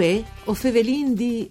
Uè, o fevelin di...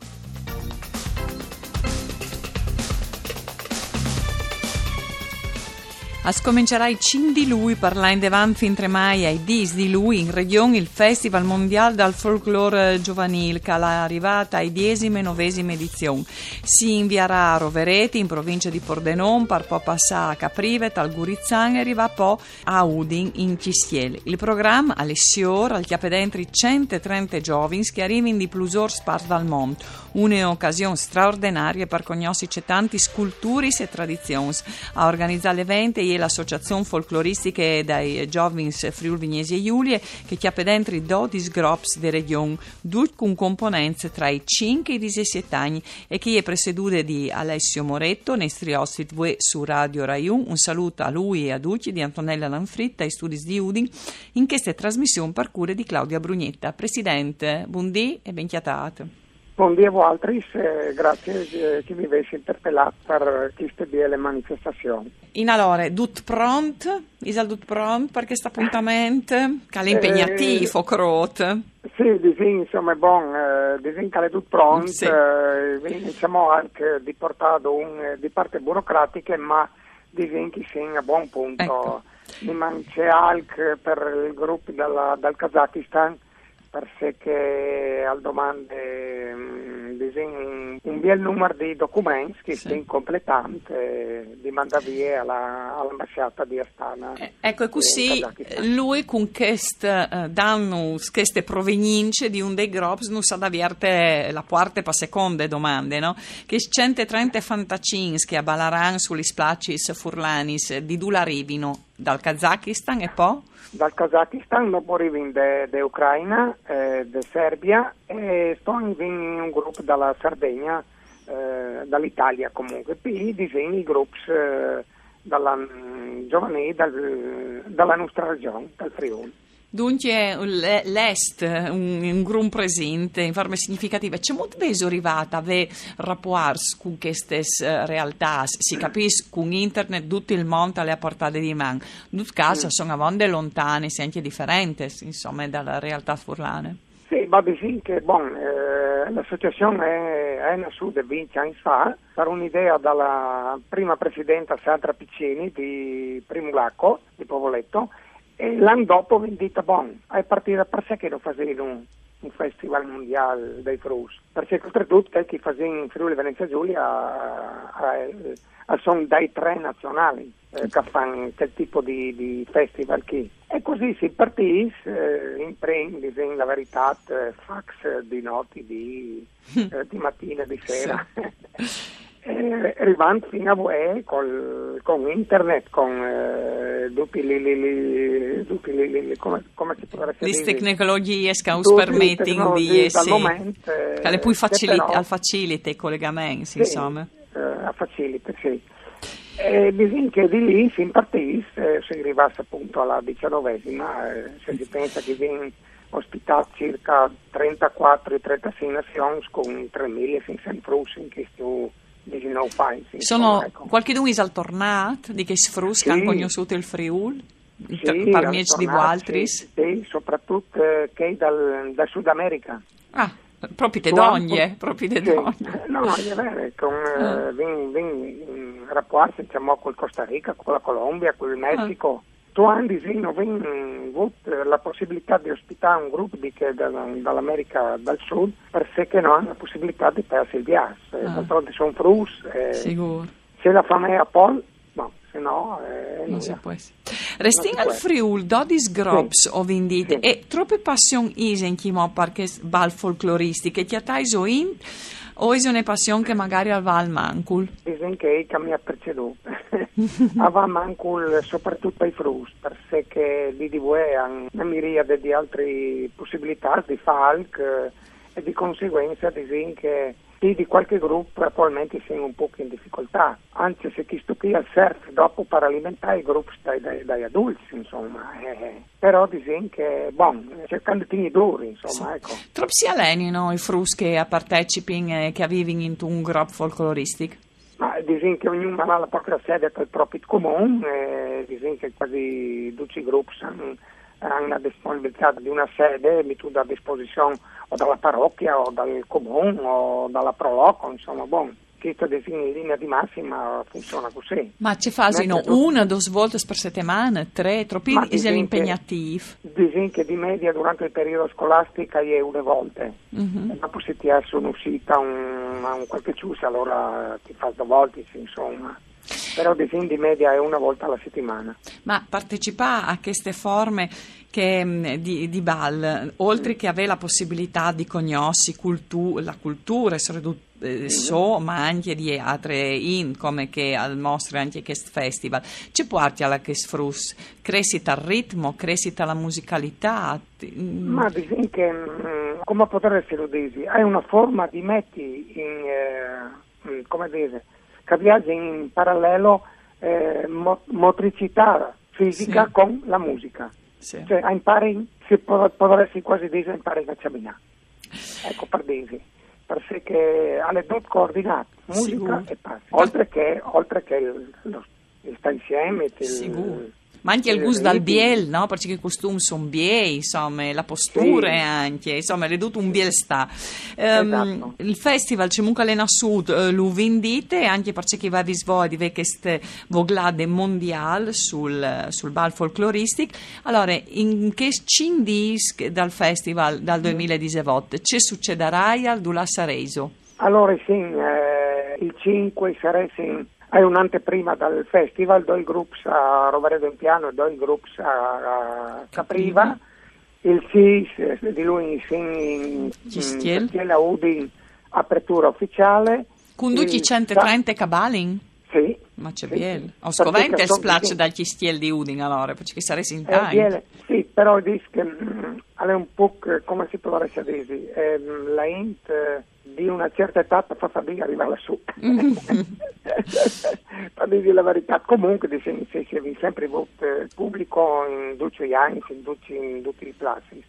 A scomincerai cin di lui parlando avanti fin mai ai dis di lui in regione il Festival Mondiale dal Folklore Giovanile che è arrivata ai diesime e novesime edizioni. Si invierà a Rovereti in provincia di Pordenone per poi passare a Caprivet, al Gurizzan e arriva poi a Udin in Cistiel. Il programma Alessior al chiapedentri 130 giovani che arrivano di plusor spars dal mondo. Un'occasione straordinaria per conoscere tanti sculturi e tradizioni. A organizzare l'evento e l'associazione folcloristiche dai giovani Friul Vignesi e Giulie che chiappe dentro i 12 grops di regione, due con componenze tra i 5 e i 17 anni e che è presieduta di Alessio Moretto, nostri ospiti su Radio Rai 1. Un saluto a lui e a tutti di Antonella Lanfritta ai studi di Udin in questa trasmissione per cura di Claudia Brugnetta. Presidente, buondì e ben chiatato. Buongiorno a voi, eh, grazie eh, che mi avessi interpellato per queste belle manifestazioni. In allora, tut pront? Isal tut pront per questo appuntamento? Che è impegnativo, eh, crot? Sì, disin, insomma, è buon, eh, disin che è tutto pronto, sì. eh, iniziamo anche di portare un, di parte burocratica, ma disin che sia a buon punto. Ecco. Mi manca anche per il gruppo dalla, dal Kazakistan, perché al domande mm, un, bel numero di documenti che sì. sono completanti di mandare via alla, all'ambasciata di Astana. Eh, ecco, e così lui con queste uh, dannus, queste provenienze di un dei groups non sa avviare la quarta per seconde domande, no? Che 130 fantacins che abbalaranno sugli splacis furlanis di dove arrivino? Dal Kazakistan e poi? Dal Kazakistan, dopo arrivo da Ucraina, eh, da Serbia e sto in un gruppo dalla Sardegna, eh, dall'Italia comunque. Poi disegni i gruppi eh, dalla, mm, giovani dal, dalla nostra regione, dal Friuli. Dunque, l'Est, un, un gruppo presente in forma significativa, c'è molto beso arrivata a rapporti con queste realtà, si capisce con internet tutto il mondo alle portate di mano, in tutto caso mm. sono avonde lontane, e anche differenti, insomma, dalla realtà furlane. Sì, va bene che bon, eh, l'associazione è, è nata 20 anni fa per un'idea dalla prima presidenta Sandra Piccini di Primulacco, di Povoletto, e l'anno dopo dite, bon, è partita per sé che lo facevo un, un festival mondiale dei frus, perché oltretutto chi faceva in Friuli Venezia Giulia sono dai tre nazionali eh, che fanno quel tipo di, di, festival qui. E così si partì eh, in la verità, eh, fax di notti, di, eh, di mattina, di sera. Sì. Eh, arrivando fino a voi col, con internet, con eh, tutti li, come, come si potrebbe dire? Le tecnologie che us permettono di essere, momento, eh, che le puoi facilitare, al facilite i collegamenti, sì, insomma. Eh, a facilite, sì. E bisogna che di lì si impartisse, eh, si arrivasse appunto alla diciannovesima, eh, se si pensa che viene ospitato circa 34-36 nazioni con 3.500 russi in questo Sono ecco. qualche due al di che sfrusca sì. conosciuto il Friul? Sì, Parmieci di Waltris? Sì, soprattutto eh, che dal, dal Sud America. Ah, proprio te dogne, proprio te sì. dogne. No, è vero, con ah. eh, vin, vin, rapporti diciamo, con Costa Rica, con la Colombia, con il ah. Messico. Ah sì, non avuto la possibilità di ospitare un gruppo di che da, dall'America del Sud perché non hanno la possibilità di persi il. Eh, ah. D'altronde sono frus. Eh, Sicuro. Se la famiglia è a Pol, se no... Eh, non si può essere. Resti al Friul, dodis grops sì. o vindite sì. e troppe passioni isen chi mo perché bal folcloristiche ti attaiso in o è una passione che magari al mancul? Dicen che mi ha preceduto. va mancul soprattutto ai frus, perché lì di voi hanno una miriade di altre possibilità di eh, e di conseguenza dicono che sì, di qualche gruppo attualmente sono un po' in difficoltà, anzi se chi stupisce al surf dopo per alimentare i gruppi dai, dai, dai adulti, insomma, eh, però dicono che, bon, cercando di duri, insomma, sì. ecco. Troppi si allenino i frus che partecipano e che vivono in un gruppo folcloristico? Ma dicono che ognuno ha la propria sede per il proprio comune, eh, dicono che quasi tutti i gruppi sono hanno una disponibilità di una sede mettuta a disposizione o dalla parrocchia o dal comune o dalla Proloco, insomma, buon questo in linea di massima funziona così. Ma ci fanno una due volte per settimana, tre, troppi è impegnativo? Dicono che di media durante il periodo scolastico è una volta, e dopo se ti esce un'uscita, un, un qualche ciusa, allora ti fa due volte, insomma però di fin di media è una volta alla settimana. Ma partecipa a queste forme che, mm, di, di, bal, oltre che avere la possibilità di conoscere cultu- la cultura, eh, so, ma anche di altre in, come che al mostre anche questo festival, ci porti alla che sfrus, crescita il ritmo, crescita la musicalità? Ma diciamo che, mm, come potresti dire, hai una forma di metti in, eh, mm, come dire, che viaggia in parallelo eh, mo- motricità fisica sì. con la musica. Sì. Cioè, impari, si può, potresti quasi dire, impari a camminare. Ecco, per dire. Perché alle due coordinate, musica sì. e passi. Oltre che, oltre che il, lo, il sta insieme, il, ma anche il gusto dal biel, no? Perché i costumi sono biei, insomma, la postura sì. anche, insomma, è tutto un biel sta. Um, esatto. Il festival c'è comunque Lena Sud, uh, lo vendite anche perché va a svolgere di queste voglade mondiali sul, sul bal folcloristic. Allora, in che cindis dal festival dal 2018 mm. ci succederà al Dula Sareso? Allora, sì, eh, il 5 sarà sì è un'anteprima dal festival, due gruppi a Roveredo in Piano e due gruppi a Capriva. Il SIS di lui in Cistiel a Udin, apertura ufficiale. Conduci 130 cabalin? Sì. Ma c'è sì, biel. Ho scovente il splash dal Cistiel di Udin allora, perché saresti in time. Sì, però dice che mm, è un po' come si potrebbe dire, eh, la int di una certa età fa fatica arrivare lassù. per dire la verità, comunque se, se, se sempre il pubblico in tutti anni, in tutti, in tutti i classi.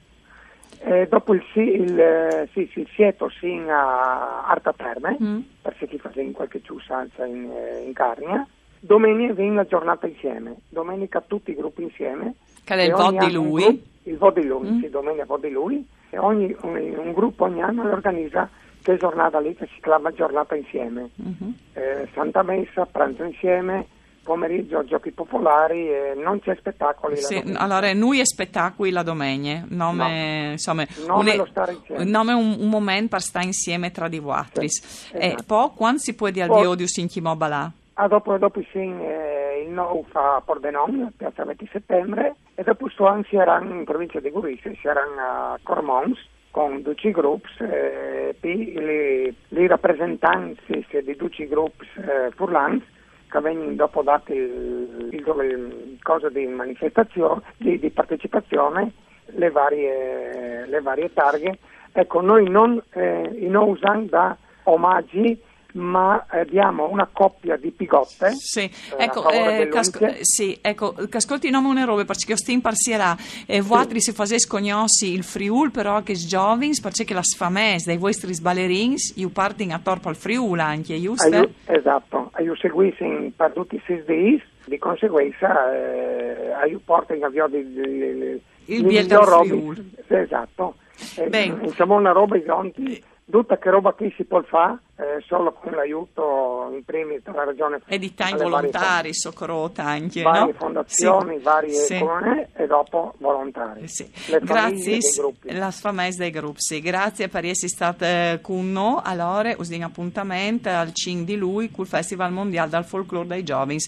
Eh, dopo il, il, sì, il sieto sin a Arta Terme, mm. per se chi fa in qualche ciusanza in, eh, in Carnia, domenica viene la giornata insieme, domenica tutti i gruppi insieme. Che è il voto di lui? Gruppo, il voto di lui, mm. sì, domenica voto di lui, e ogni, un, un gruppo ogni anno organizza che giornata lì che si chiama giornata insieme. Uh-huh. Eh, Santa Messa, pranzo insieme, pomeriggio giochi popolari e non c'è spettacoli sì, allora noi è spettacoli la domenica nome, no. insomma nome, un, insieme. nome un, un momento per stare insieme tra di voi sì, esatto. e poi quando si può dire al Diodius in Chimobalà? Ah, dopo, dopo sì, eh, il no fa a Pordenone, piazza 20 settembre e dopo sto anzi erano in provincia di Gurisse, si erano a Cormons con 12 gruppi, eh, le, le, rappresentanze di 12 gruppi eh, furlans che vengono dopo date il, il, il cosa di manifestazione, di, di partecipazione, le varie, le varie targhe. Ecco, noi non eh, in usano da omaggi ma abbiamo una coppia di pigotte. Sì, eh, ecco, eh, casco, sì, ecco, cascolti non una roba perché imparcierà e voi sì. se conosci il Friul però che giovins perché la sfames dei vostri ballerins io partono a torpo al Friul anche, giusto? Aiu, esatto, io seguissi per tutti i sei days, di conseguenza eh, io porto in avvio di, di, di, il del Friul. Esatto. Eh, insomma una roba di tutta che roba qui si può fare eh, solo con l'aiuto in primis della regione e di tanti volontari, soccorrota anche varie no? fondazioni, sì. varie sì. comuni e dopo volontari sì. grazie la famiglia dei gruppi grazie per essere stata con noi allora usiamo appuntamento al 5 di lui col Festival Mondiale del Folklore dei Giovani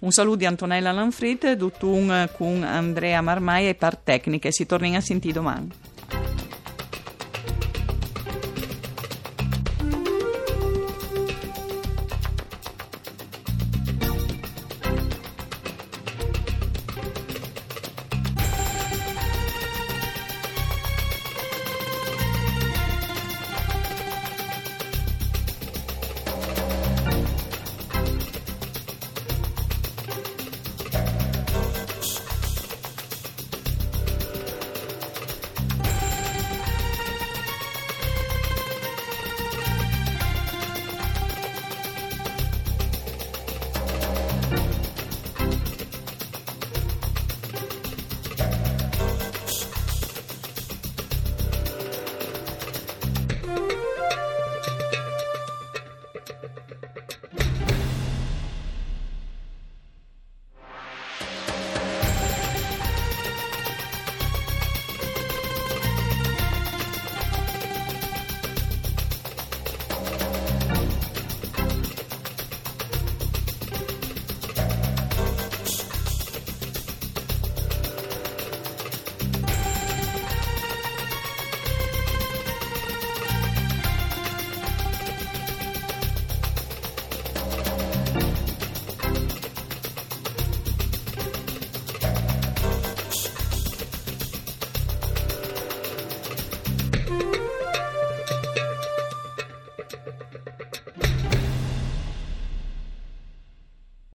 un saluto di Antonella Lanfrit, Dutun con Andrea Marmai e per tecniche si torna a sentire domani